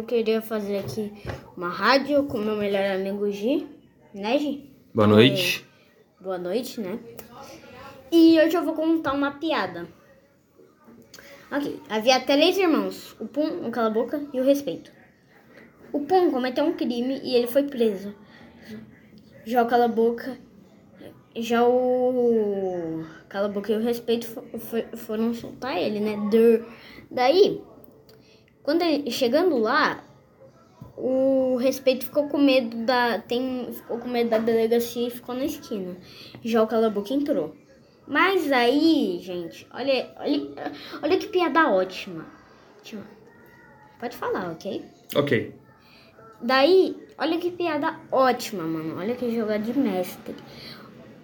Eu queria fazer aqui uma rádio com meu melhor amigo Gi, né, Gi? Boa noite. Boa noite, né? E hoje eu vou contar uma piada. Ok, havia três irmãos: o Pum, o Cala-Boca e o Respeito. O Pum cometeu um crime e ele foi preso. Já o Cala-Boca. Já o Cala-Boca e o Respeito fo- fo- foram soltar ele, né? Daí, quando ele, chegando lá, o Respeito ficou com medo da. Tem, ficou com medo da delegacia e ficou na esquina. Já o Cala-Boca entrou. Mas aí, gente, olha, olha, olha que piada ótima. Pode falar, ok? Ok. Daí, olha que piada ótima, mano. Olha que jogada de mestre.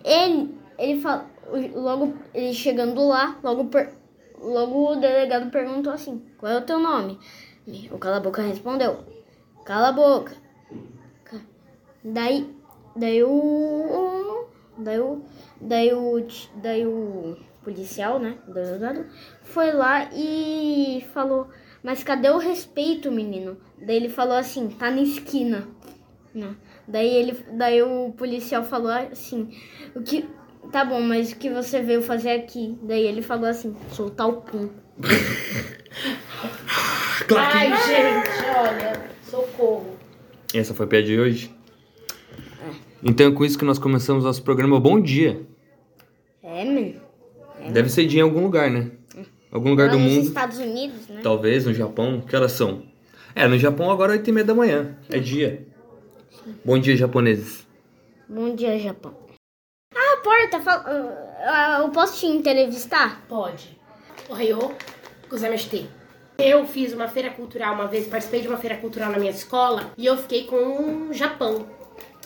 Ele, ele fala, logo ele chegando lá, logo, per- logo o delegado perguntou assim: Qual é o teu nome? O cala a boca respondeu: Cala a boca. Ca- Daí, daí o, daí o, daí o, daí o policial, né, o delegado, foi lá e falou: Mas cadê o respeito, menino? Daí ele falou assim: Tá na esquina. Né? Daí ele, daí o policial falou assim: O que Tá bom, mas o que você veio fazer aqui? Daí ele falou assim: soltar o pum. Ai, gente, olha, socorro. Essa foi a piada de hoje? Então é com isso que nós começamos nosso programa Bom Dia. É, mano. Deve ser dia em algum lugar, né? Algum lugar Lá do nos mundo. Estados Unidos, né? Talvez no Japão. Que horas são? É, no Japão agora é 8 e meia da manhã. É dia. Bom dia, japoneses. Bom dia, Japão. Ah, porta, fal- ah, eu posso te entrevistar? Pode. Ohio, gozamashite. Eu fiz uma feira cultural uma vez, participei de uma feira cultural na minha escola e eu fiquei com o Japão.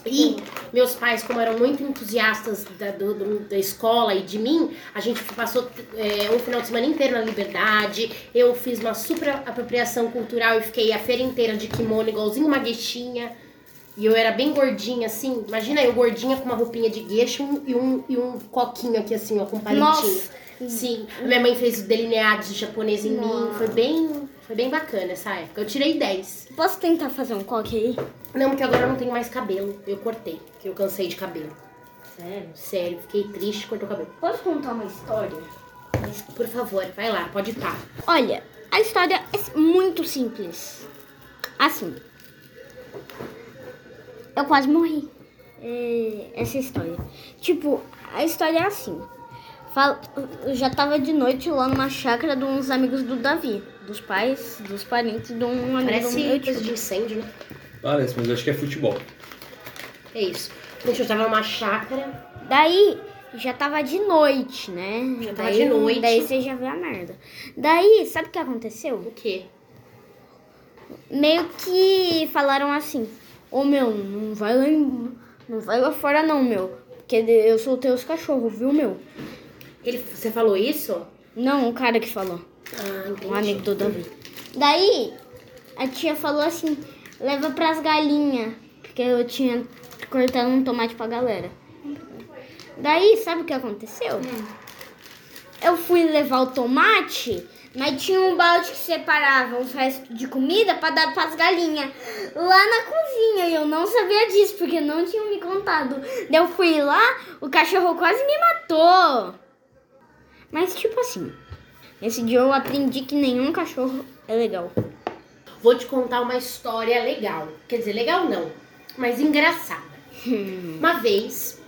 E meus pais, como eram muito entusiastas da, do- da escola e de mim, a gente passou é, um final de semana inteiro na Liberdade. Eu fiz uma super apropriação cultural e fiquei a feira inteira de kimono, igualzinho uma gueixinha. E eu era bem gordinha, assim. Imagina eu gordinha com uma roupinha de gueixa e um, e um coquinho aqui, assim, ó, com palitinho. Nossa. Sim. A minha mãe fez delineados de japonês em mim. Nossa. Foi bem, foi bem bacana essa época. Eu tirei 10. Posso tentar fazer um coque aí? Não, porque agora eu não tenho mais cabelo. Eu cortei, porque eu cansei de cabelo. Sério? Sério, fiquei triste, cortou o cabelo. Posso contar uma história? Por favor, vai lá, pode pá. Olha, a história é muito simples. Assim. Eu quase morri. É, essa história. Tipo, a história é assim. Fala- Eu já tava de noite lá numa chácara de uns amigos do Davi. Dos pais, dos parentes de um amigo do Parece meu tio. coisa de incêndio, né? Parece, mas eu acho que é futebol. É isso. Gente, eu tava numa chácara. Daí já tava de noite, né? Já tava daí, de noite. Daí você já vê a merda. Daí, sabe o que aconteceu? O quê? Meio que falaram assim: Ô meu, não vai lá, em- não vai lá fora não, meu. Porque eu soltei os cachorros, viu, meu? Ele, você falou isso? Não, o cara que falou. Ah, entendi. Um amigo do Davi. Daí, a tia falou assim: leva pras galinhas. Porque eu tinha cortado um tomate pra galera. Daí, sabe o que aconteceu? Eu fui levar o tomate, mas tinha um balde que separava os restos de comida pra dar pras galinhas lá na cozinha. E eu não sabia disso, porque não tinham me contado. Daí eu fui lá, o cachorro quase me matou. Mas tipo assim, esse dia eu aprendi que nenhum cachorro é legal. Vou te contar uma história legal. Quer dizer, legal não, mas engraçada. Uma vez,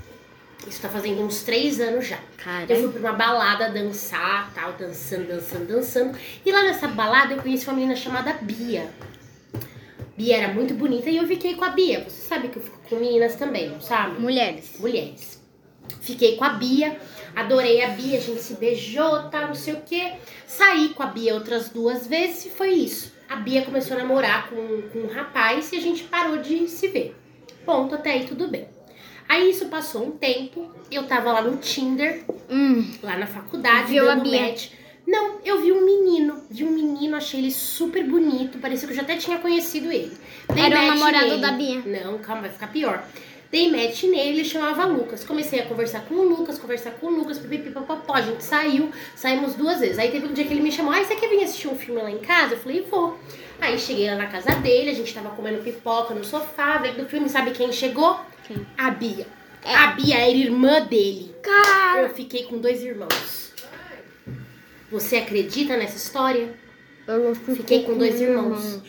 isso tá fazendo uns três anos já. Cara. Eu fui pra uma balada dançar, tal, dançando, dançando, dançando. E lá nessa balada eu conheci uma menina chamada Bia. Bia era muito bonita e eu fiquei com a Bia. Você sabe que eu fico com meninas também, não sabe? Mulheres. mulheres. Fiquei com a Bia, adorei a Bia, a gente se beijou, tal, não sei o quê. Saí com a Bia outras duas vezes e foi isso. A Bia começou a namorar com, com um rapaz e a gente parou de se ver. Ponto, até aí tudo bem. Aí isso passou um tempo, eu tava lá no Tinder, Hum, lá na faculdade, Viu a dando Bia? match. Não, eu vi um menino, vi um menino, achei ele super bonito, parecia que eu já até tinha conhecido ele. Dei Era o namorado nele. da Bia. Não, calma, vai ficar pior. Dei match nele, ele chamava Lucas. Comecei a conversar com o Lucas, conversar com o Lucas, pipipipopopó. A gente saiu, saímos duas vezes. Aí teve um dia que ele me chamou, ai, você quer vir assistir um filme lá em casa? Eu falei, vou. Aí cheguei lá na casa dele, a gente tava comendo pipoca no sofá, vendo o filme, sabe quem chegou? Quem? A Bia. É. A Bia era irmã dele. Cara, Eu fiquei com dois irmãos. Você acredita nessa história? eu Fiquei com dois irmãos.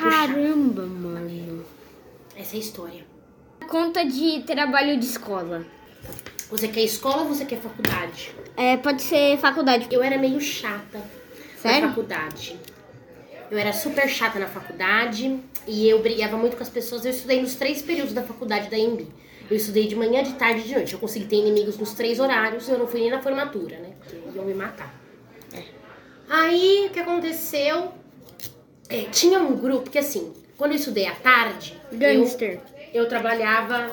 Caramba, mano. Essa é a história. Conta de trabalho de escola. Você quer escola ou você quer faculdade? É, pode ser faculdade. Eu era meio chata Sério? na faculdade. Eu era super chata na faculdade e eu brigava muito com as pessoas. Eu estudei nos três períodos da faculdade da EMB. Eu estudei de manhã, de tarde e de noite. Eu consegui ter inimigos nos três horários. Eu não fui nem na formatura, né? Porque iam me matar. Aí, o que aconteceu? É, tinha um grupo, porque assim, quando eu estudei à tarde, eu- Gangster. eu trabalhava,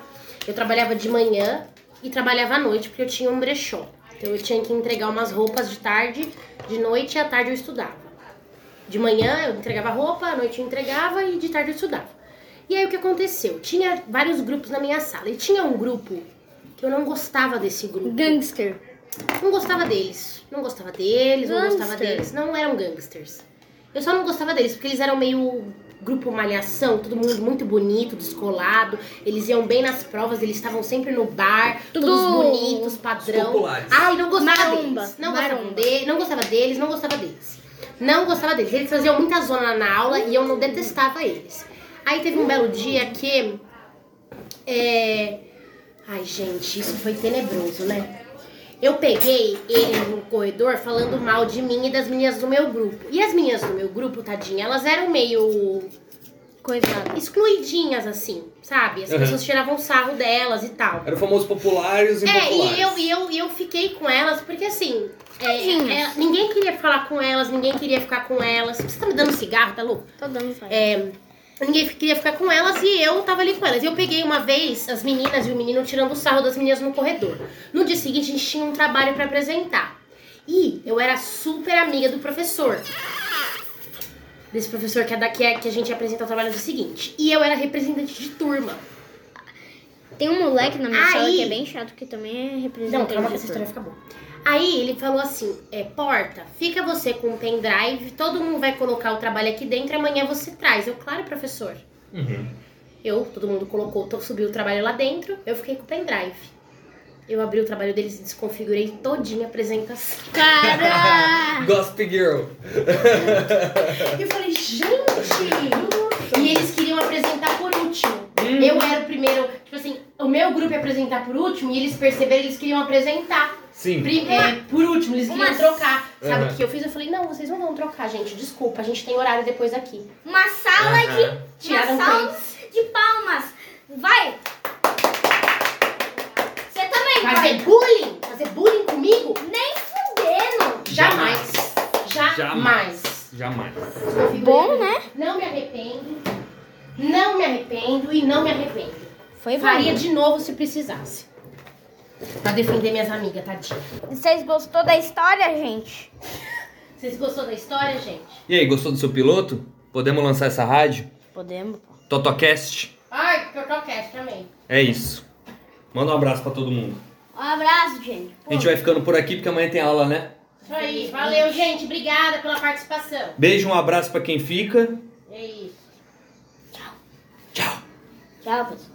eu trabalhava de manhã e trabalhava à noite, porque eu tinha um brechó. Então eu tinha que entregar umas roupas de tarde, de noite e à tarde eu estudava. De manhã eu entregava roupa, à noite eu entregava e de tarde eu estudava. E aí o que aconteceu? Tinha vários grupos na minha sala e tinha um grupo que eu não gostava desse grupo. Gangster. Não gostava deles. Não gostava deles, não gostava Gangster. deles. Não eram gangsters. Eu só não gostava deles porque eles eram meio grupo malhação, todo mundo muito bonito, descolado. Eles iam bem nas provas, eles estavam sempre no bar, Tudo todos bonitos, Os padrão. populares. Ai, não gostava Maromba, deles. Não gostava, de, não gostava deles, não gostava deles. Não gostava deles. Eles faziam muita zona na aula e eu não detestava eles. Aí teve um belo dia que. É... Ai, gente, isso foi tenebroso, né? Eu peguei ele no corredor falando mal de mim e das meninas do meu grupo. E as meninas do meu grupo, tadinha, elas eram meio Coisada. excluidinhas, assim, sabe? As Uhum. pessoas tiravam sarro delas e tal. Era o famoso populares e É, impopulares. e eu, e, eu, e eu fiquei com elas porque assim. É, é, ninguém queria falar com elas, ninguém queria ficar com elas. Você tá me dando cigarro, tá louco? Tô dando faz. É, ninguém queria ficar com elas e eu tava ali com elas. Eu peguei uma vez as meninas e o menino tirando sarro das meninas no corredor. No dia seguinte, a gente tinha um trabalho pra apresentar. E eu era super amiga do professor. Desse professor que é daqui que a gente apresenta o trabalho do seguinte. E eu era representante de turma. Tem um moleque na minha Aí- sala que é bem chato, que também é representante. Não, calma que essa história fica boa. Aí ele falou assim: é, Porta, fica você com o pendrive, todo mundo vai colocar o trabalho aqui dentro, amanhã você traz. Eu, claro, professor. Uhum. Eu, todo mundo colocou, subiu o trabalho lá dentro, eu fiquei com o pendrive. Eu abri o trabalho deles e desconfigurei todinha a apresentação. Cara! Gossip Girl. Eu falei, gente! E eles queriam apresentar por último. Eu era o primeiro, tipo assim, o meu grupo ia apresentar por último e eles perceberam que eles queriam apresentar. Sim. Pri- é, por último, eles queriam Uma- trocar. Sabe o Uhum. que eu fiz? Eu falei, não, vocês não vão trocar, gente. Desculpa, a gente tem horário depois aqui. Uma sala Aham. de. Tiraram Uma sala de palmas. Vai! Você também vai! Fazer bullying? Fazer bullying comigo? Nem fudendo! Jamais. Jamais. Jamais. Jamais. Bom, né? Não me arrependo. Não me arrependo e não me arrependo. Foi Faria bom. de novo se precisasse. Pra defender minhas amigas, tadinha. Vocês gostou da história, gente? Vocês gostou da história, gente? E aí, gostou do seu piloto? Podemos lançar essa rádio? Podemos, pô. Totocast? Ai, Cast também. É isso. Manda um abraço pra todo mundo. Um abraço, gente. A gente vai ficando por aqui porque amanhã tem aula, né? Isso aí. Valeu, gente. Obrigada pela participação. Beijo, um abraço pra quem fica. É isso. Tchau. Tchau, pessoal.